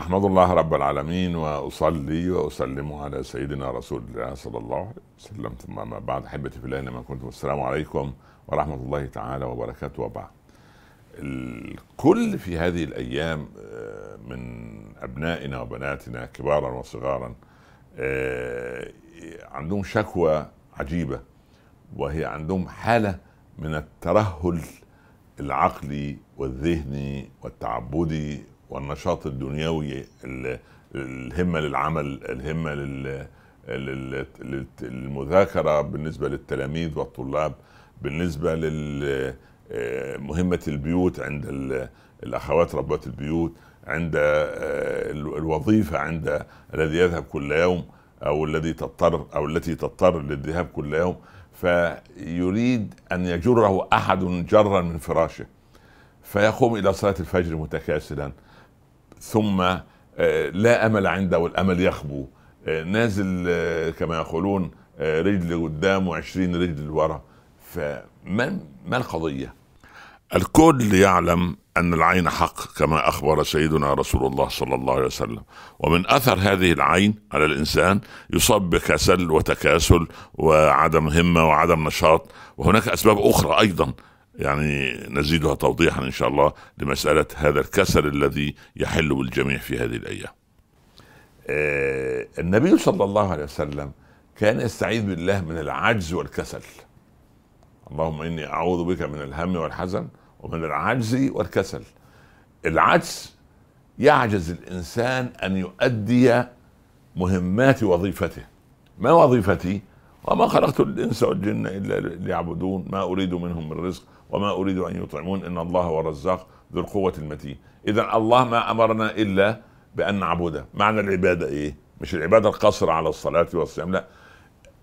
أحمد الله رب العالمين وأصلي وأسلم على سيدنا رسول الله صلى الله عليه وسلم ثم ما بعد أحبتي في الله ما كنتم السلام عليكم ورحمة الله تعالى وبركاته وبعد. الكل في هذه الأيام آه، من أبنائنا وبناتنا كبارا وصغارا آه، عندهم شكوى عجيبة وهي عندهم حالة من الترهل العقلي والذهني والتعبدي والنشاط الدنيوي الهمة للعمل الهمة للمذاكرة بالنسبة للتلاميذ والطلاب بالنسبة لمهمه البيوت عند الأخوات ربات البيوت عند آه، الوظيفة عند الذي يذهب كل يوم أو الذي تضطر أو التي تضطر للذهاب كل يوم. فيريد أن يجره أحد جرا من فراشه فيقوم إلى صلاة الفجر متكاسلا. ثم آه، لا أمل عنده والأمل يخبو. آه، نازل آه، كما يقولون رجل قدام وعشرين رجل لورا. فما ما القضية؟ الكل يعلم أن العين حق كما أخبر سيدنا رسول الله صلى الله عليه وسلم. ومن أثر هذه العين على الإنسان يصاب بكسل وتكاسل وعدم همة وعدم نشاط. وهناك أسباب أخرى أيضا يعني نزيدها توضيحا إن شاء الله لمسألة هذا الكسل الذي يحل بالجميع في هذه الأيام. آه النبي صلى الله عليه وسلم كان يستعيذ بالله من العجز والكسل. اللهم إني أعوذ بك من الهم والحزن ومن العجز والكسل. العجز يعجز الإنسان أن يؤدي مهمات وظيفته. ما وظيفتي؟ وما خلقت الإنس والجن إلا ليعبدون ما أريد منهم من رزق وما اريد ان يطعمون ان الله هو الرزاق ذو القوه المتين. اذا الله ما امرنا الا بان نعبده معنى العبادة إيه؟ مش العبادة القصر على الصلاة والصيام لأ.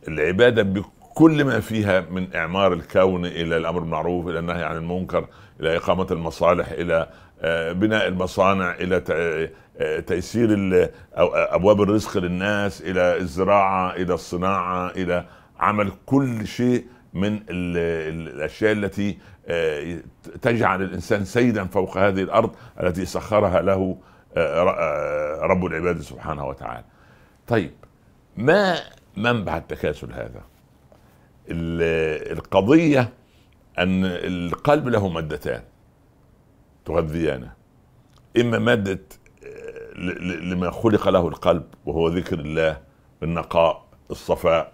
العبادة بكل ما فيها من إعمار الكون إلى الأمر بالمعروف إلى النهي عن المنكر إلى إقامة المصالح إلى آه، بناء المصانع إلى آه، تيسير أبواب الرزق للناس إلى الزراعة إلى الصناعة إلى عمل كل شيء من الأشياء التي آه، تجعل الإنسان سيدا فوق هذه الأرض التي سخرها له رب العباد سبحانه وتعالى. طيب ما منبع التكاسل هذا؟ القضية أن القلب له مادتان تغذيانه إما مادة آه، لما خلق له القلب وهو ذكر الله النقاء الصفاء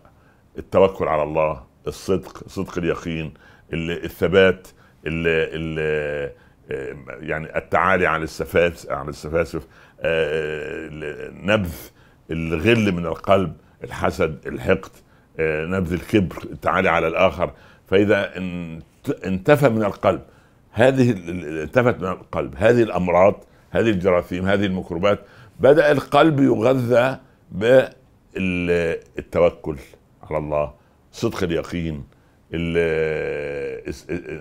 التوكل على الله الصدق صدق اليقين الثبات ال يعني التعالي على السفاسف على السفاسف آه، نبذ الغل من القلب الحسد الحقد آه، نبذ الكبر التعالي على الآخر. فإذا انتفى من القلب هذه التفت من القلب هذه الأمراض هذه الجراثيم هذه الميكروبات بدأ القلب يغذى بالتوكل على الله. صدق اليقين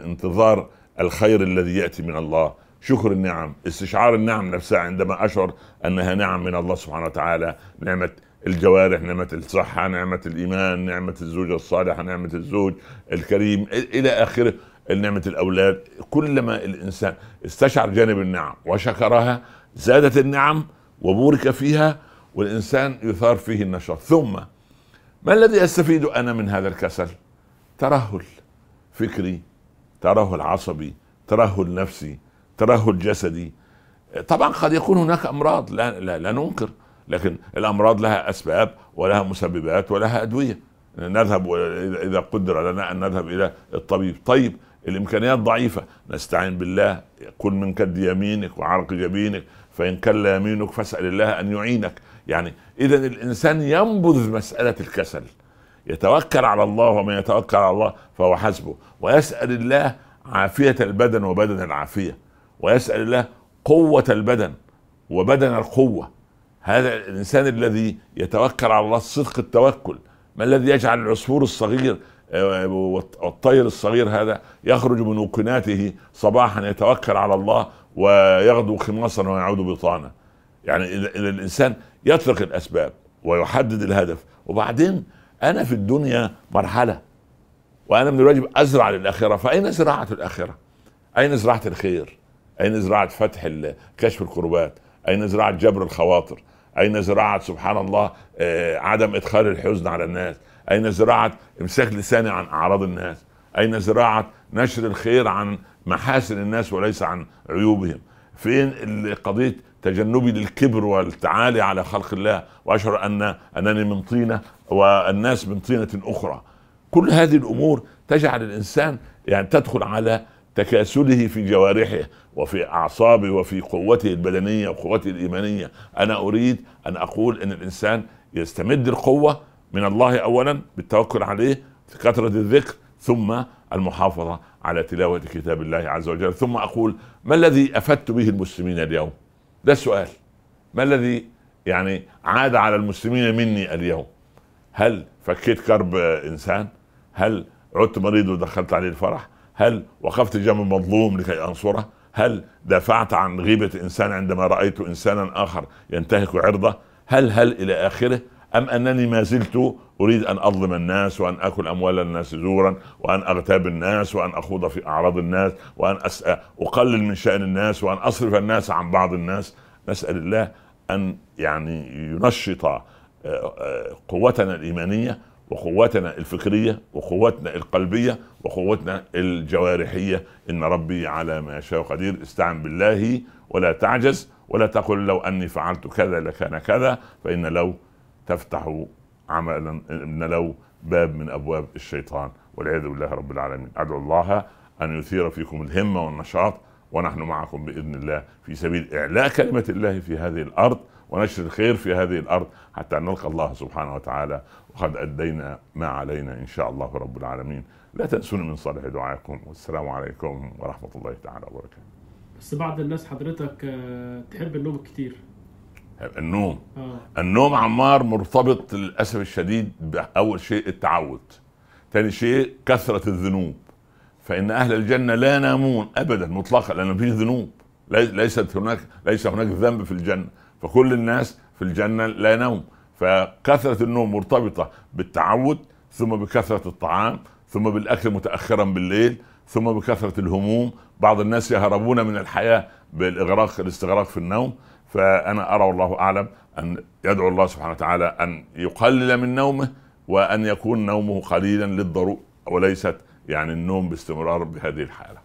انتظار الخير الذي يأتي من الله. شكر النعم استشعار النعم نفسها عندما أشعر أنها نعم من الله سبحانه وتعالى. نعمة الجوارح نعمة الصحة نعمة الإيمان نعمة الزوجه الصالحه نعمة الزوج الكريم إلى آخره نعمة الأولاد. كلما الإنسان استشعر جانب النعم وشكرها زادت النعم وبورك فيها والإنسان يثار فيه النشاط. ثم ما الذي أستفيد أنا من هذا الكسل؟ ترهل فكري ترهل عصبي ترهل نفسي ترهل جسدي. طبعا قد يكون هناك أمراض لا, لا, لا ننكر لكن الأمراض لها أسباب ولها مسببات ولها أدوية. نذهب إذا قدر لنا أن نذهب إلى الطبيب. طيب الإمكانيات ضعيفة. نستعين بالله كل من كد يمينك وعرق جبينك. فإن كل يمينك فاسأل الله أن يعينك. يعني اذا الإنسان ينبذ مسألة الكسل. يتوكل على الله ومن يتوكل على الله فهو حسبه. ويسأل الله عافية البدن وبدن العافية. ويسأل الله قوة البدن وبدن القوة. هذا الإنسان الذي يتوكل على الله صدق التوكل. ما الذي يجعل العصفور الصغير والطير الصغير هذا يخرج من وكناته صباحا يتوكل على الله ويغدو خماصا ويعود بطانا يعني اذا الإنسان يترك الأسباب ويحدد الهدف وبعدين أنا في الدنيا مرحلة وأنا من الواجب أزرع للآخرة فأين زراعة الآخرة؟ أين زراعة الخير؟ أين زراعة فتح كشف الكربات؟ أين زراعة جبر الخواطر أين زراعة سبحان الله آه، عدم إدخال الحزن على الناس أين زراعة إمساك لساني عن أعراض الناس أين زراعة نشر الخير عن محاسن الناس وليس عن عيوبهم. فين قضية تجنبي للكبر والتعالي على خلق الله؟ وأشعر أن أنني من طينة والناس من طينة أخرى. كل هذه الأمور تجعل الإنسان يعني تدخل على تكاسله في جوارحه وفي أعصابه وفي قوته البدنية وقوته الإيمانية. أنا أريد أن أقول إن الإنسان يستمد القوة من الله اولا بالتوكل عليه في كثرة الذكر ثم المحافظة على تلاوة كتاب الله عز وجل. ثم أقول ما الذي أفدت به المسلمين اليوم؟ ده السؤال. ما الذي يعني عاد على المسلمين مني اليوم؟ هل فكيت كرب إنسان؟ هل عدت مريض ودخلت عليه الفرح؟ هل وقفت جنب مظلوم لكي أنصره؟ هل دافعت عن غيبة إنسان عندما رأيت إنسانا آخر ينتهك عرضه؟ هل هل إلى آخره؟ أم أنني ما زلت أريد أن أظلم الناس وأن أكل أموال الناس زورا وأن أغتاب الناس وأن أخوض في أعراض الناس وأن أقلل من شأن الناس وأن أصرف الناس عن بعض الناس. نسأل الله أن يعني ينشط آه، آه، قوتنا الإيمانية وقوتنا الفكرية وقوتنا القلبية وقوتنا الجوارحية. إن ربي على ما يشاء قدير. استعن بالله ولا تعجز ولا تقل لو أني فعلت كذا لكان كذا فإن لو تفتح عملا لو باب من أبواب الشيطان والعياذ بالله رب العالمين. أدعو الله أن يثير فيكم الهمة والنشاط ونحن معكم بإذن الله في سبيل إعلاء كلمة الله في هذه الأرض ونشر الخير في هذه الأرض حتى نلقى الله سبحانه وتعالى. وقد أدينا ما علينا إن شاء الله رب العالمين. لا تنسوني من صالح دعائكم والسلام عليكم ورحمة الله تعالى وبركاته. بس بعض الناس حضرتك آه، تحب النوم كتير. النوم. آه. النوم عمار مرتبط للأسف الشديد بأول شيء التعود. ثاني شيء كثرة الذنوب. فإن أهل الجنة لا ينامون ابدا مطلقا لأن فيه ذنوب. ليست هناك ليس هناك ذنب في الجنة. فكل الناس في الجنة لا ينام فكثرة النوم مرتبطة بالتعود ثم بكثرة الطعام ثم بالأكل متاخرا بالليل ثم بكثرة الهموم. بعض الناس يهربون من الحياة بالاغراق الاستغراق في النوم. فأنا أرى والله أعلم أن يدعو الله سبحانه وتعالى أن يقلل من نومه وأن يكون نومه قليلا للضروره وليست يعني النوم باستمرار بهذه الحالة.